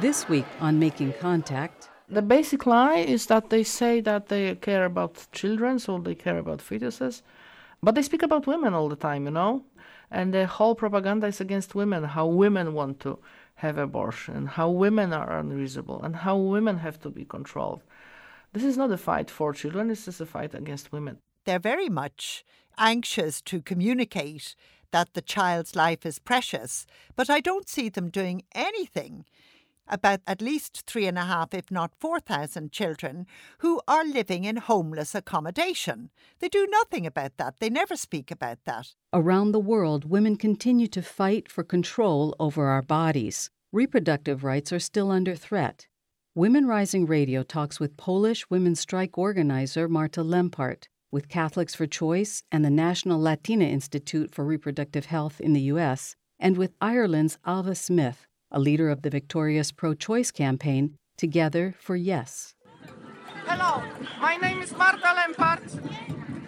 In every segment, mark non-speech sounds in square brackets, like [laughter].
This week on Making Contact, the basic lie is that they say that they care about children, so they care about fetuses, but they speak about women all the time, you know? And the whole propaganda is against women, how women want to have abortion, how women are unreasonable, and how women have to be controlled. This is not a fight for children, this is a fight against women. They're very much anxious to communicate that the child's life is precious, but I don't see them doing anything about at least three and a half, if not 4,000 children who are living in homeless accommodation. They do nothing about that. They never speak about that. Around the world, women continue to fight for control over our bodies. Reproductive rights are still under threat. Women Rising Radio talks with Polish women's strike organizer Marta Lempart, with Catholics for Choice and the National Latina Institute for Reproductive Health in the U.S., and with Ireland's Ailbhe Smyth, a leader of the victorious pro choice campaign Together for Yes. Hello, my name is Marta Lempart.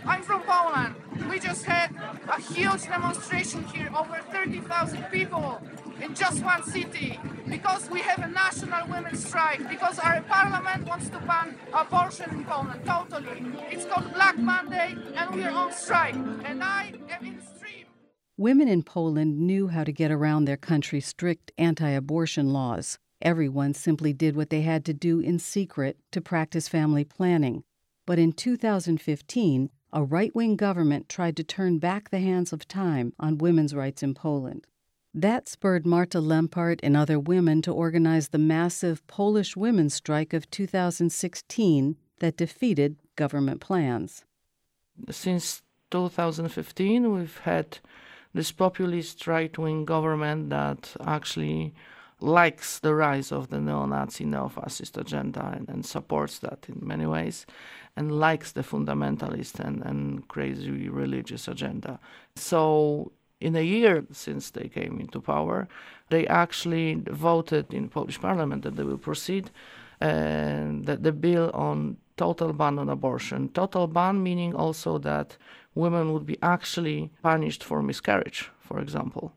I'm from Poland. We just had a huge demonstration here, over 30,000 people in just one city, because we have a national women's strike, because our parliament wants to ban abortion in Poland, totally. It's called Black Monday, and we're on strike. And I am in Women in Poland knew how to get around their country's strict anti abortion laws. Everyone simply did what they had to do in secret to practice family planning. But in 2015, a right wing government tried to turn back the hands of time on women's rights in Poland. That spurred Marta Lempart and other women to organize the massive Polish women's strike of 2016 that defeated government plans. Since 2015, we've had this populist right wing government that actually likes the rise of the neo Nazi, neo fascist agenda and, and, supports that in many ways, and likes the fundamentalist and, and crazy religious agenda. So, in a year since they came into power, they actually voted in Polish parliament that they will proceed and uh, that the bill on total ban on abortion. Total ban meaning also that women would be actually punished for miscarriage, for example.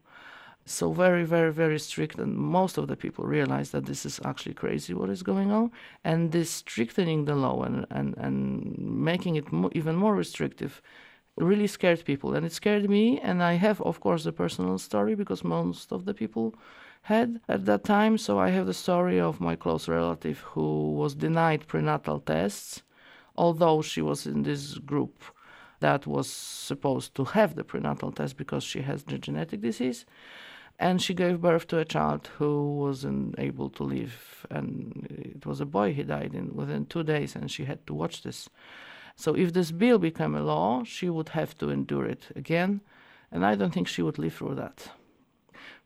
So very, very, very strict, and most of the people realize that this is actually crazy what is going on, and this strengthening the law and and and making it mo- even more restrictive really scared people, and it scared me. And I have, of course, the personal story because most of the people had at that time. So I have the story of my close relative who was denied prenatal tests, although she was in this group that was supposed to have the prenatal test because she has the genetic disease. And she gave birth to a child who wasn't able to live. And it was a boy, he died in, within two days, and she had to watch this. So if this bill became a law, she would have to endure it again. And I don't think she would live through that.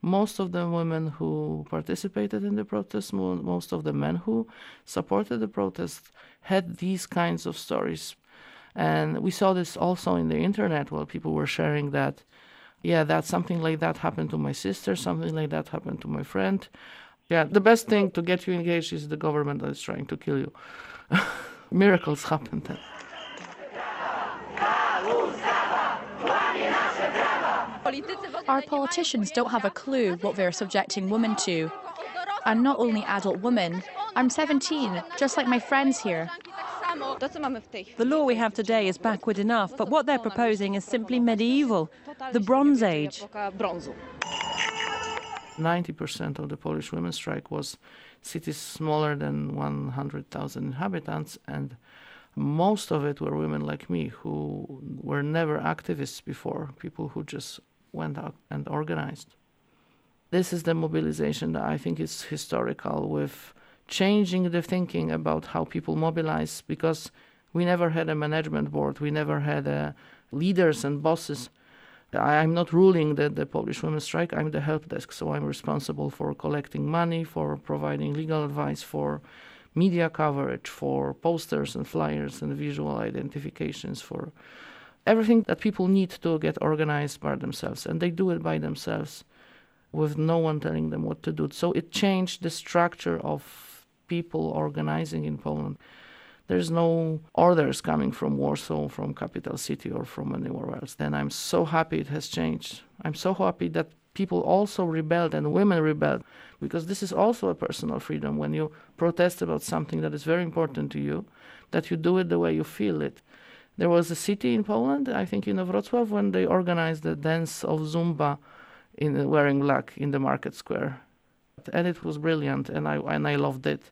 Most of the women who participated in the protest, most of the men who supported the protest, had these kinds of stories and we saw this also in the internet where people were sharing that, yeah, that something like that happened to my sister, something like that happened to my friend. Yeah, the best thing to get you engaged is the government that is trying to kill you. [laughs] Miracles happen then. Our politicians don't have a clue what they're subjecting women to. And not only adult women. I'm 17, just like my friends here. The law we have today is backward enough, but what they're proposing is simply medieval, the Bronze Age. 90% of the Polish women's strike was cities smaller than 100,000 inhabitants, and most of it were women like me who were never activists before, people who just went out and organized. This is the mobilization that I think is historical with changing the thinking about how people mobilize because we never had a management board, we never had uh, leaders and bosses. I'm not ruling the, the Polish women's strike, I'm the help desk, so I'm responsible for collecting money, for providing legal advice, for media coverage, for posters and flyers and visual identifications, for everything that people need to get organized by themselves. And they do it by themselves with no one telling them what to do. So it changed the structure of people organizing in Poland. There's no orders coming from Warsaw, from capital city, or from anywhere else. Then I'm so happy it has changed. I'm so happy that people also rebelled and women rebelled because this is also a personal freedom when you protest about something that is very important to you, that you do it the way you feel it. There was a city in Poland, I think in Wrocław, when they organized the dance of Zumba in wearing black in the market square. And it was brilliant, and I, and I loved it.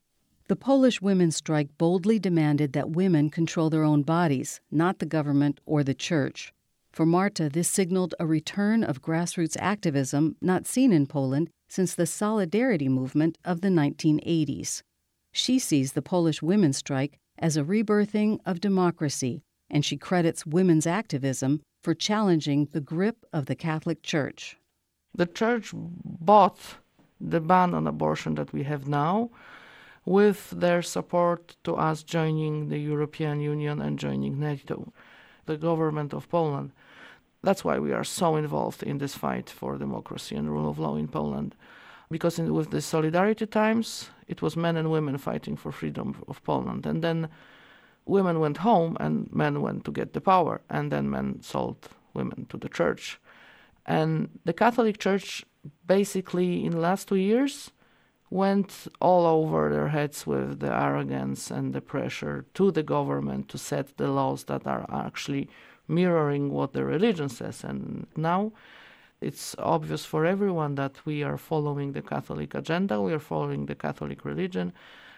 The Polish women's strike boldly demanded that women control their own bodies, not the government or the church. For Marta, this signaled a return of grassroots activism not seen in Poland since the Solidarity movement of the 1980s. She sees the Polish women's strike as a rebirthing of democracy, and she credits women's activism for challenging the grip of the Catholic Church. The Church bought the ban on abortion that we have now with their support to us joining the European Union and joining NATO. The government of Poland that's why we are so involved in this fight for democracy and rule of law in Poland. Because in, with the Solidarity times, it was men and women fighting for freedom of Poland. And then women went home and men went to get the power. And then men sold women to the church. And the Catholic Church basically in the last two years went all over their heads with the arrogance and the pressure to the government to set the laws that are actually mirroring what the religion says. And now it's obvious for everyone that we are following the Catholic agenda, we are following the Catholic religion.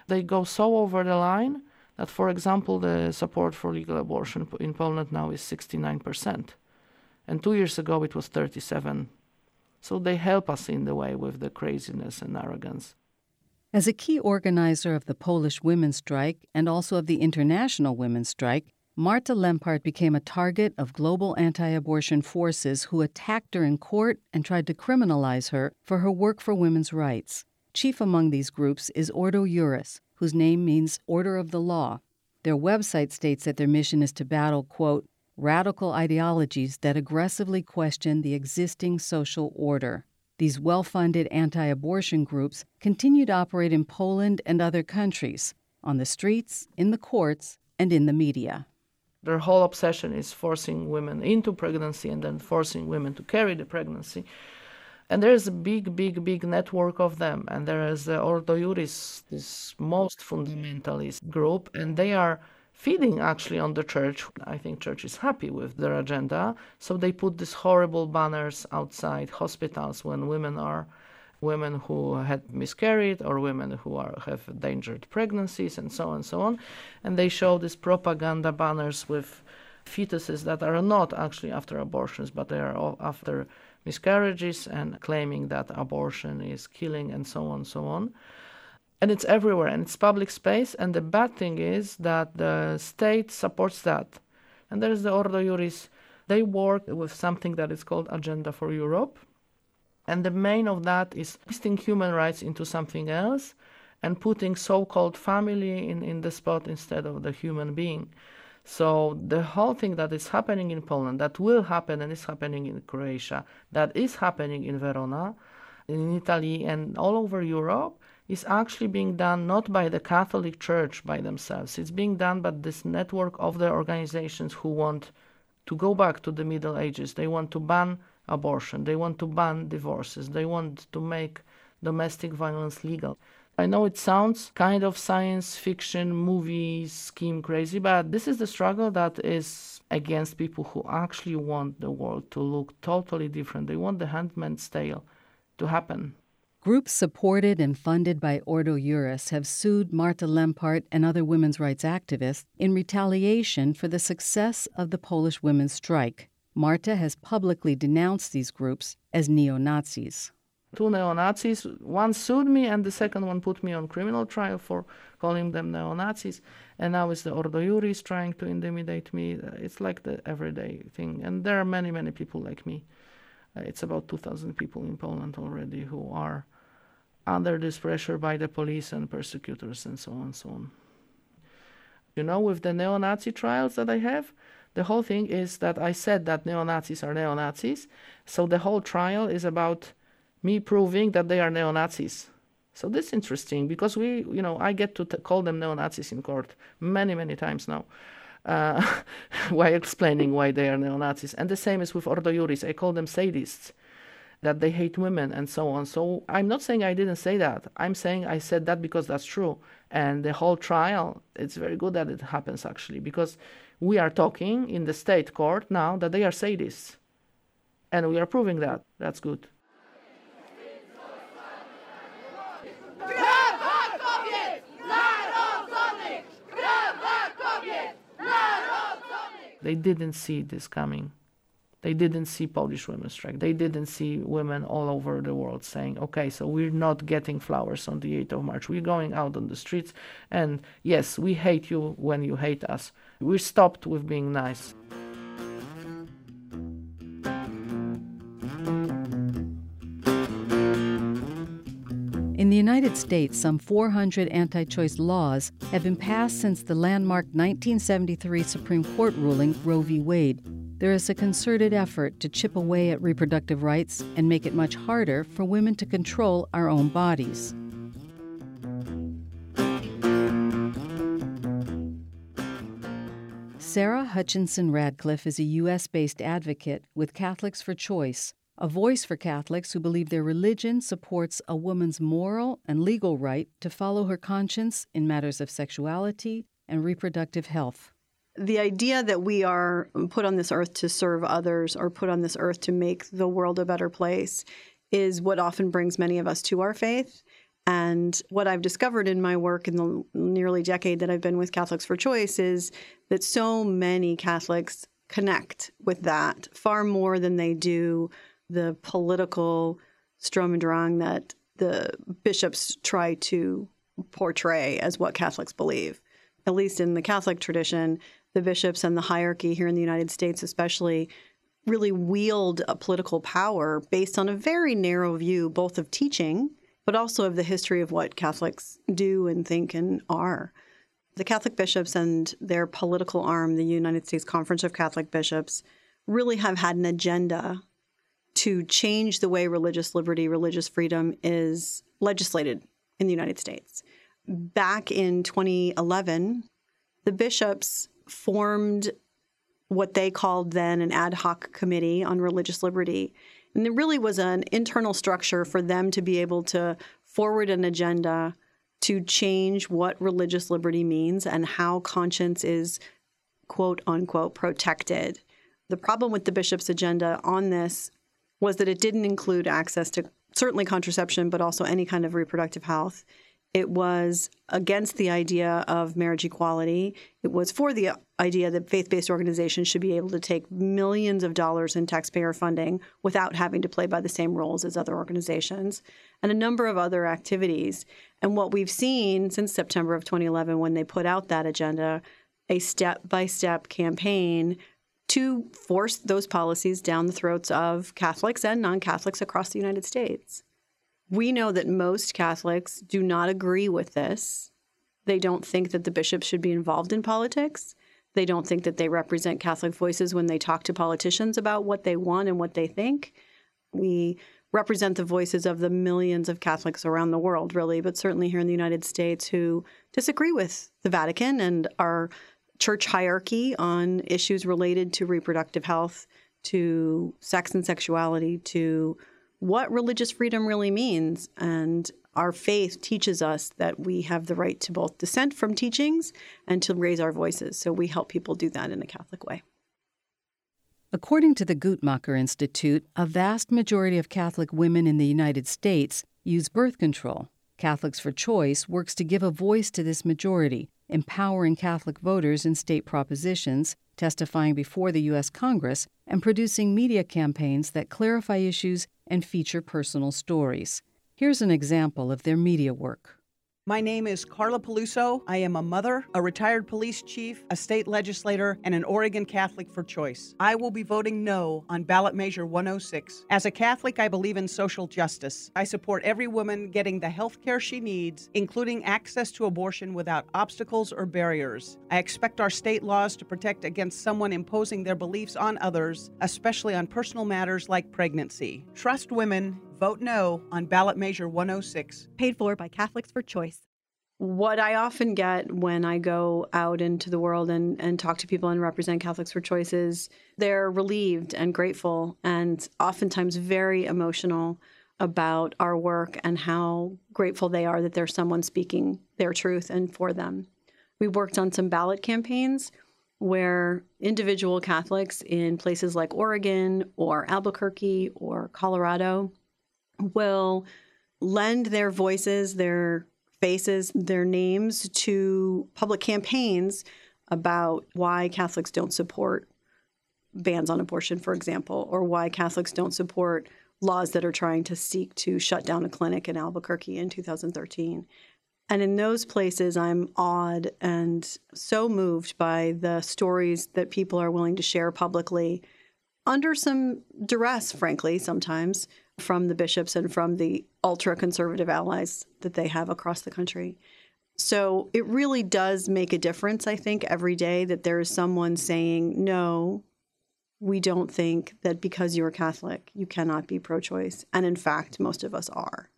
They go so over the line that, for example, the support for legal abortion in Poland now is 69%. And two years ago it was 37. So they help us in the way with the craziness and arrogance. As a key organizer of the Polish women's strike and also of the international women's strike, Marta Lempart became a target of global anti abortion forces who attacked her in court and tried to criminalize her for her work for women's rights. Chief among these groups is Ordo Juris, whose name means Order of the Law. Their website states that their mission is to battle, quote, radical ideologies that aggressively question the existing social order. These well funded anti abortion groups continue to operate in Poland and other countries, on the streets, in the courts, and in the media. Their whole obsession is forcing women into pregnancy and then forcing women to carry the pregnancy. And there is a big, big, big network of them. And there is the Ordo Juris, this most fundamentalist group, and they are feeding actually on the church. I think church is happy with their agenda. So they put these horrible banners outside hospitals when women are women who had miscarried or women who are, have endangered pregnancies and so on and so on. And they show these propaganda banners with fetuses that are not actually after abortions, but they are after miscarriages and claiming that abortion is killing and so on and so on. And it's everywhere and it's public space. And the bad thing is that the state supports that. And there's the Ordo Juris. They work with something that is called Agenda for Europe and the main of that is twisting human rights into something else and putting so-called family in, in the spot instead of the human being. So the whole thing that is happening in Poland, that will happen and is happening in Croatia, that is happening in Verona, in Italy, and all over Europe, is actually being done not by the Catholic Church by themselves. It's being done by this network of the organizations who want to go back to the Middle Ages. They want to ban abortion. They want to ban divorces. They want to make domestic violence legal. I know it sounds kind of science fiction movie scheme crazy, but this is the struggle that is against people who actually want the world to look totally different. They want the handmaid's tale to happen. Groups supported and funded by Ordo Juris have sued Marta Lempart and other women's rights activists in retaliation for the success of the Polish women's strike. Marta has publicly denounced these groups as neo Nazis. Two neo Nazis, one sued me, and the second one put me on criminal trial for calling them neo Nazis. And now it's the Ordo Juris trying to intimidate me. It's like the everyday thing. And there are many, many people like me. Uh, it's about 2,000 people in Poland already who are under this pressure by the police and persecutors and so on and so on. You know, with the neo Nazi trials that I have, the whole thing is that I said that neo Nazis are neo Nazis. So the whole trial is about me proving that they are neo Nazis. So this is interesting because we, you know, I get to t- call them neo Nazis in court many, many times now. Uh, [laughs] while explaining why they are neo Nazis. And the same is with Ordo Juris. I call them sadists. That they hate women and so on. So I'm not saying I didn't say that. I'm saying I said that because that's true. And the whole trial, it's very good that it happens actually, because we are talking in the state court now that they are sadists. And we are proving that. That's good. They didn't see this coming. They didn't see Polish women strike. They didn't see women all over the world saying, okay, so we're not getting flowers on the 8th of March. We're going out on the streets. And yes, we hate you when you hate us. We stopped with being nice. In the United States, some 400 anti choice laws have been passed since the landmark 1973 Supreme Court ruling Roe v. Wade there is a concerted effort to chip away at reproductive rights and make it much harder for women to control our own bodies. Sara Hutchinson Ratcliffe is a U.S. based advocate with Catholics for Choice, a voice for Catholics who believe their religion supports a woman's moral and legal right to follow her conscience in matters of sexuality and reproductive health the idea that we are put on this earth to serve others or put on this earth to make the world a better place is what often brings many of us to our faith. And what I've discovered in my work in the nearly decade that I've been with Catholics for Choice is that so many Catholics connect with that far more than they do the political Sturm und Drang that the bishops try to portray as what Catholics believe. At least in the Catholic tradition, the bishops and the hierarchy here in the United States, especially, really wield a political power based on a very narrow view, both of teaching, but also of the history of what Catholics do and think and are. The Catholic bishops and their political arm, the United States Conference of Catholic Bishops, really have had an agenda to change the way religious liberty, religious freedom is legislated in the United States. Back in 2011, the bishops formed what they called then an ad hoc committee on religious liberty. And there really was an internal structure for them to be able to forward an agenda to change what religious liberty means and how conscience is quote unquote protected. The problem with the bishop's agenda on this was that it didn't include access to certainly contraception, but also any kind of reproductive health. It was against the idea of marriage equality. It was for the idea that faith based organizations should be able to take millions of dollars in taxpayer funding without having to play by the same rules as other organizations, and a number of other activities. And what we've seen since September of 2011, when they put out that agenda, a step by step campaign to force those policies down the throats of Catholics and non Catholics across the United States. We know that most Catholics do not agree with this. They don't think that the bishops should be involved in politics. They don't think that they represent Catholic voices when they talk to politicians about what they want and what they think. We represent the voices of the millions of Catholics around the world, really, but certainly here in the United States who disagree with the Vatican and our church hierarchy on issues related to reproductive health, to sex and sexuality, to what religious freedom really means. And our faith teaches us that we have the right to both dissent from teachings and to raise our voices. So we help people do that in a Catholic way. According to the Guttmacher Institute, a vast majority of Catholic women in the United States use birth control. Catholics for Choice works to give a voice to this majority, empowering Catholic voters in state propositions, testifying before the U.S. Congress, and producing media campaigns that clarify issues and feature personal stories. Here's an example of their media work. My name is Carla Piluso. I am a mother, a retired police chief, a state legislator, and an Oregon Catholic for choice. I will be voting no on ballot measure 106. As a Catholic, I believe in social justice. I support every woman getting the health care she needs, including access to abortion without obstacles or barriers. I expect our state laws to protect against someone imposing their beliefs on others, especially on personal matters like pregnancy. Trust women Vote no on ballot measure 106. Paid for by Catholics for Choice. what I often get when I go out into the world and, and talk to people and represent Catholics for Choice is they're relieved and grateful and oftentimes very emotional about our work and how grateful they are that there's someone speaking their truth and for them. We worked on some ballot campaigns where individual Catholics in places like Oregon or Albuquerque or Colorado will lend their voices, their faces, their names to public campaigns about why Catholics don't support bans on abortion, for example, or why Catholics don't support laws that are trying to seek to shut down a clinic in Albuquerque in 2013. And in those places, I'm awed and so moved by the stories that people are willing to share publicly under some duress, frankly, sometimes from the bishops and from the ultra conservative allies that they have across the country. So it really does make a difference, I think, every day that there is someone saying, no, we don't think that because you're Catholic, you cannot be pro choice. And in fact, most of us are.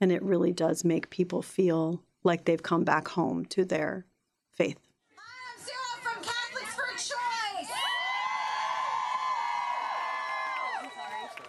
And it really does make people feel like they've come back home to their faith.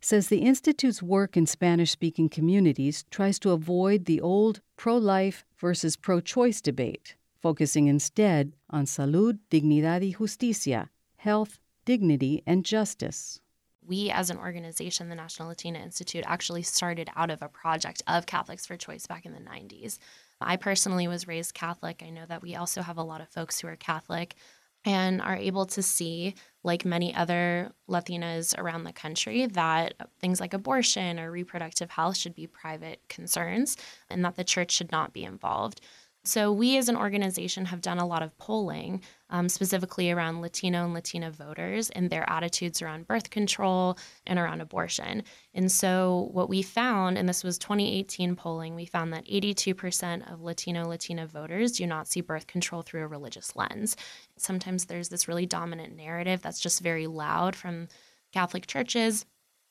says the Institute's work in Spanish speaking communities tries to avoid the old pro life versus pro choice debate, focusing instead on salud, dignidad y justicia, health, dignity, and justice we as an organization, the National Latina Institute, actually started out of a project of Catholics for Choice back in the 90s. I personally was raised Catholic. I know that we also have a lot of folks who are Catholic and are able to see, like many other Latinas around the country, that things like abortion or reproductive health should be private concerns and that the church should not be involved. So, we as an organization have done a lot of polling, um, specifically around Latino and Latina voters and their attitudes around birth control and around abortion. And so, what we found, and this was 2018 polling, we found that 82% of Latino Latina voters do not see birth control through a religious lens. Sometimes there's this really dominant narrative that's just very loud from Catholic churches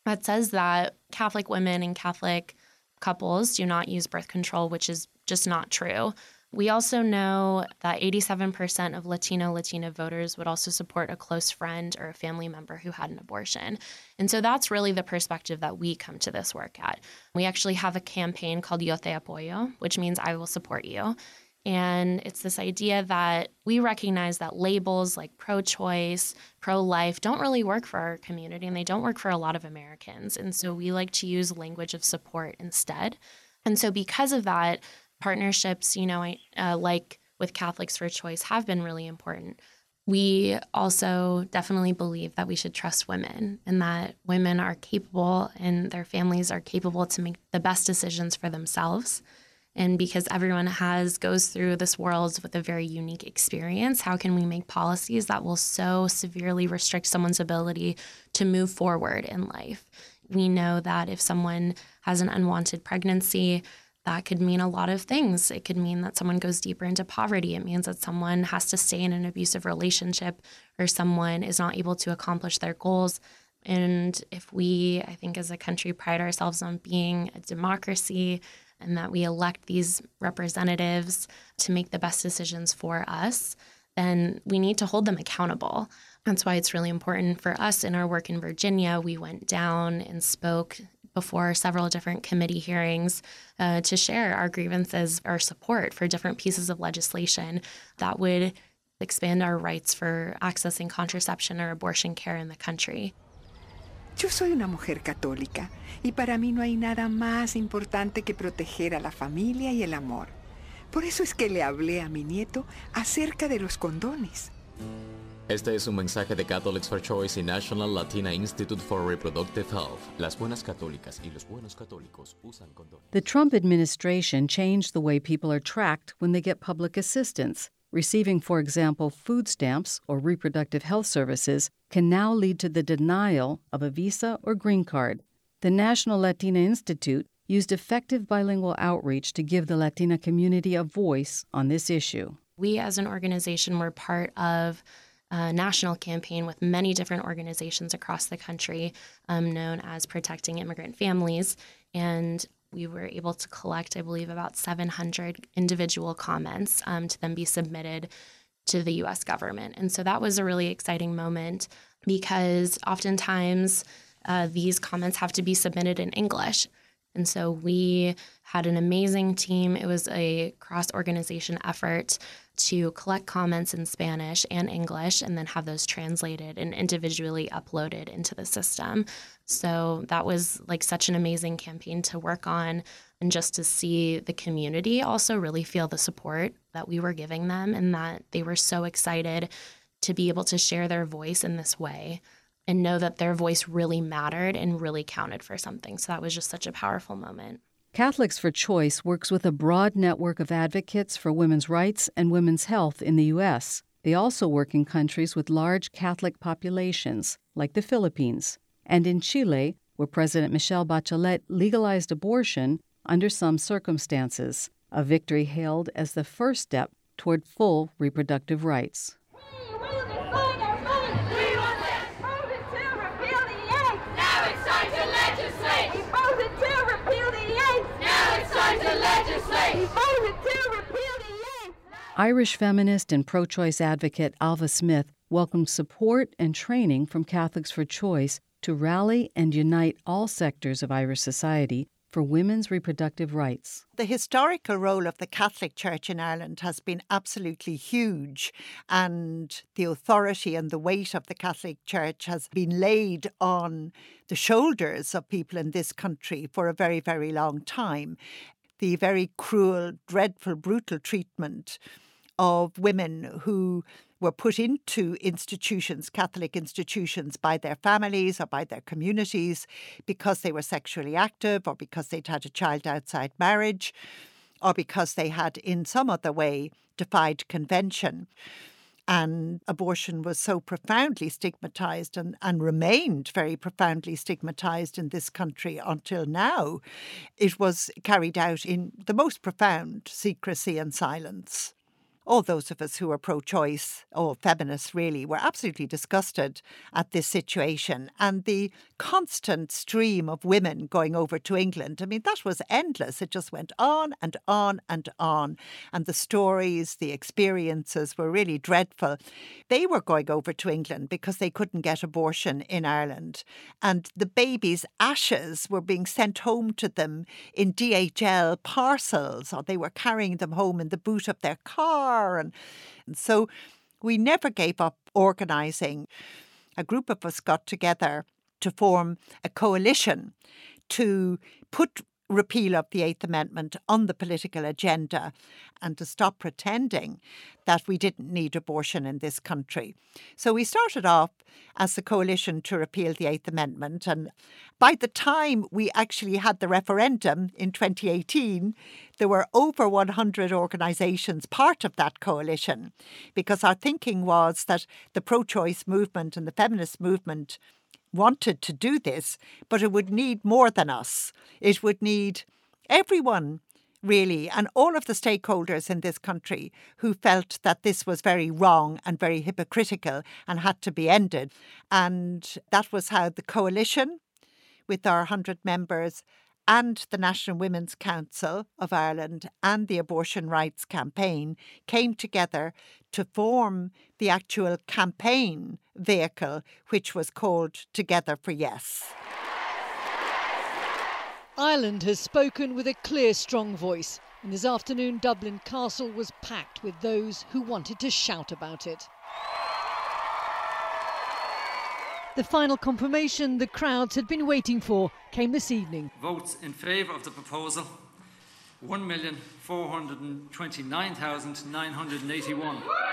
that says that Catholic women and Catholic couples do not use birth control, which is just not true. We also know that 87% of Latino Latina voters would also support a close friend or a family member who had an abortion. And so that's really the perspective that we come to this work at. We actually have a campaign called Yo Te Apoyo, which means I will support you. And it's this idea that we recognize that labels like pro choice, pro life don't really work for our community and they don't work for a lot of Americans. And so we like to use language of support instead. And so, because of that, partnerships, you know, uh, like with Catholics for Choice, have been really important. We also definitely believe that we should trust women and that women are capable and their families are capable to make the best decisions for themselves. And because everyone has goes through this world with a very unique experience, how can we make policies that will so severely restrict someone's ability to move forward in life? We know that if someone has an unwanted pregnancy, that could mean a lot of things. It could mean that someone goes deeper into poverty. It means that someone has to stay in an abusive relationship or someone is not able to accomplish their goals. And if we, I think, as a country, pride ourselves on being a democracy and that we elect these representatives to make the best decisions for us, then we need to hold them accountable. That's why it's really important for us in our work in Virginia. We went down and spoke before several different committee hearings uh, to share our grievances, our support for different pieces of legislation that would expand our rights for accessing contraception or abortion care in the country. Yo soy una mujer católica y para mí no hay nada más importante que proteger a la familia y el amor. Por eso es que le hablé a mi nieto acerca de los condones. Este es un mensaje de Catholics for Choice y National Latina Institute for Reproductive Health. Las buenas católicas y los buenos católicos usan condones. The Trump administration changed the way people are tracked when they get public assistance, receiving, for example, food stamps or reproductive health services, can now lead to the denial of a visa or green card. The National Latina Institute used effective bilingual outreach to give the Latina community a voice on this issue. We, as an organization, were part of a national campaign with many different organizations across the country um, known as Protecting Immigrant Families. And we were able to collect, I believe, about 700 individual comments um, to then be submitted to the US government. And so that was a really exciting moment because oftentimes uh, these comments have to be submitted in English. And so we had an amazing team. It was a cross organization effort to collect comments in Spanish and English and then have those translated and individually uploaded into the system. So that was like such an amazing campaign to work on and just to see the community also really feel the support that we were giving them and that they were so excited to be able to share their voice in this way and know that their voice really mattered and really counted for something. So that was just such a powerful moment. Catholics for Choice works with a broad network of advocates for women's rights and women's health in the U.S. They also work in countries with large Catholic populations, like the Philippines, and in Chile, where President Michelle Bachelet legalized abortion under some circumstances, a victory hailed as the first step toward full reproductive rights. Irish feminist and pro choice advocate Ailbhe Smyth welcomed support and training from Catholics for Choice to rally and unite all sectors of Irish society for women's reproductive rights. The historical role of the Catholic Church in Ireland has been absolutely huge, and the authority and the weight of the Catholic Church has been laid on the shoulders of people in this country for a very, very long time. The very cruel, dreadful, brutal treatment of women who were put into institutions, Catholic institutions, by their families or by their communities because they were sexually active or because they'd had a child outside marriage or because they had in some other way defied convention. And abortion was so profoundly stigmatized and, and remained very profoundly stigmatized in this country until now. It was carried out in the most profound secrecy and silence all those of us who are pro choice, or feminists really, were absolutely disgusted at this situation and the constant stream of women going over to England. I mean, that was endless. It just went on and on and on. And the stories, the experiences were really dreadful. They were going over to England because they couldn't get abortion in Ireland. And the baby's ashes were being sent home to them in DHL parcels, or they were carrying them home in the boot of their car and, and so we never gave up organising. A group of us got together to form a coalition to put repeal of the Eighth Amendment on the political agenda and to stop pretending that we didn't need abortion in this country. So we started off as a coalition to repeal the Eighth Amendment. And by the time we actually had the referendum in 2018, there were over 100 organisations part of that coalition because our thinking was that the pro choice movement and the feminist movement wanted to do this, but it would need more than us. It would need everyone, really, and all of the stakeholders in this country who felt that this was very wrong and very hypocritical and had to be ended. And that was how the coalition, with our 100 members, and the National Women's Council of Ireland and the Abortion Rights Campaign came together to form the actual campaign vehicle, which was called Together for Yes. Ireland has spoken with a clear, strong voice, and this afternoon Dublin Castle was packed with those who wanted to shout about it. The final confirmation the crowds had been waiting for came this evening. Votes in favour of the proposal 1,429,981.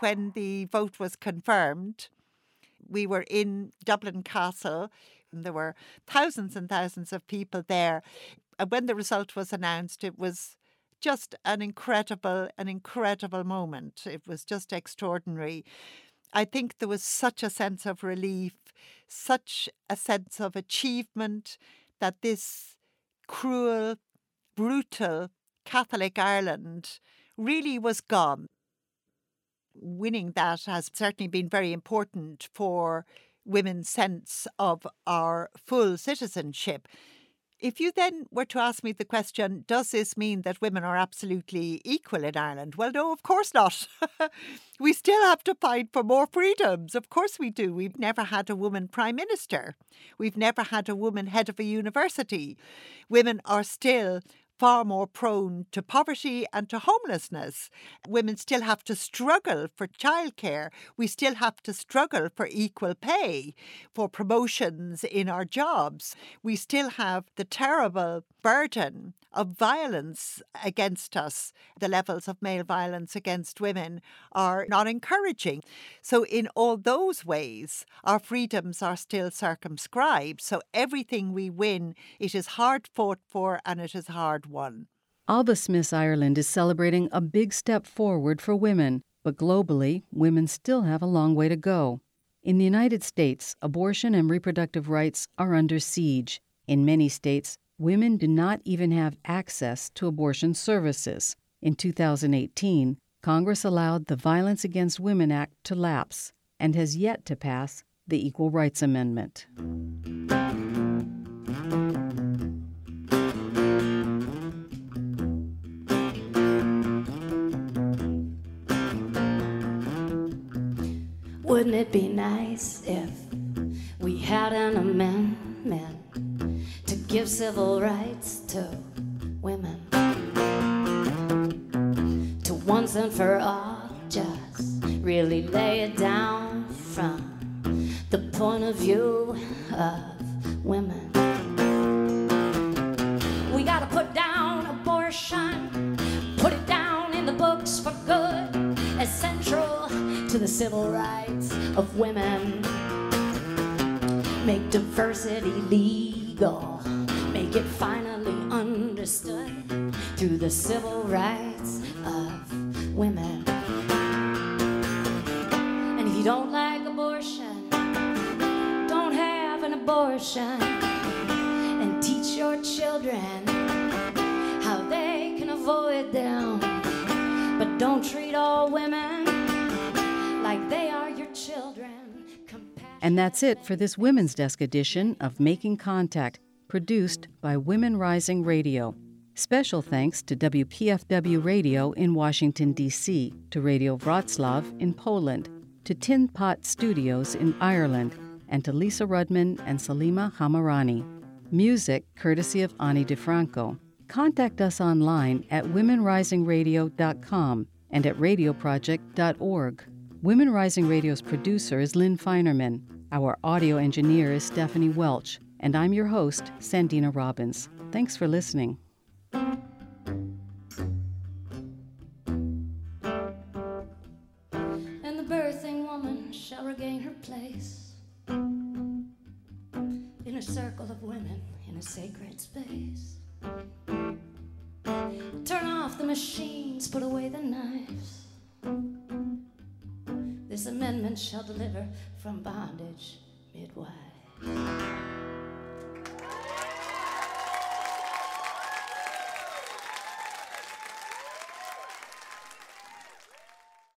When the vote was confirmed, we were in Dublin Castle. And there were thousands and thousands of people there. And when the result was announced, it was just an incredible, an incredible moment. It was just extraordinary. I think there was such a sense of relief, such a sense of achievement that this cruel, brutal Catholic Ireland really was gone. Winning that has certainly been very important for women's sense of our full citizenship. If you then were to ask me the question, does this mean that women are absolutely equal in Ireland? Well, no, of course not. [laughs] we still have to fight for more freedoms. Of course we do. We've never had a woman prime minister. We've never had a woman head of a university. Women are still far more prone to poverty and to homelessness. Women still have to struggle for childcare. We still have to struggle for equal pay, for promotions in our jobs. We still have the terrible burden of violence against us. The levels of male violence against women are not encouraging. So, in all those ways, our freedoms are still circumscribed. So, everything we win, it is hard fought for and it is hard Ailbhe Smyth's Ireland is celebrating a big step forward for women, but globally, women still have a long way to go. In the United States, abortion and reproductive rights are under siege. In many states, women do not even have access to abortion services. In 2018, Congress allowed the Violence Against Women Act to lapse and has yet to pass the Equal Rights Amendment. Wouldn't it be nice if we had an amendment to give civil rights to women? To once and for all just really lay it down from the point of view of women. We gotta put down the civil rights of women. Make diversity legal, make it finally understood through the civil rights of women. And if you don't like abortion, don't have an abortion. And teach your children how they can avoid them. But don't treat all women And that's it for this Women's Desk edition of Making Contact, produced by Women Rising Radio. Special thanks to WPFW Radio in Washington, D.C., to Radio Wroclaw in Poland, to Tin Pot Studios in Ireland, and to Lisa Rudman and Salima Hamirani. Music courtesy of Ani DiFranco. Contact us online at womenrisingradio.com and at radioproject.org. Women Rising Radio's producer is Lynn Feinerman. Our audio engineer is Stephanie Welch, and I'm your host, Sandina Robbins. Thanks for listening. Midwives.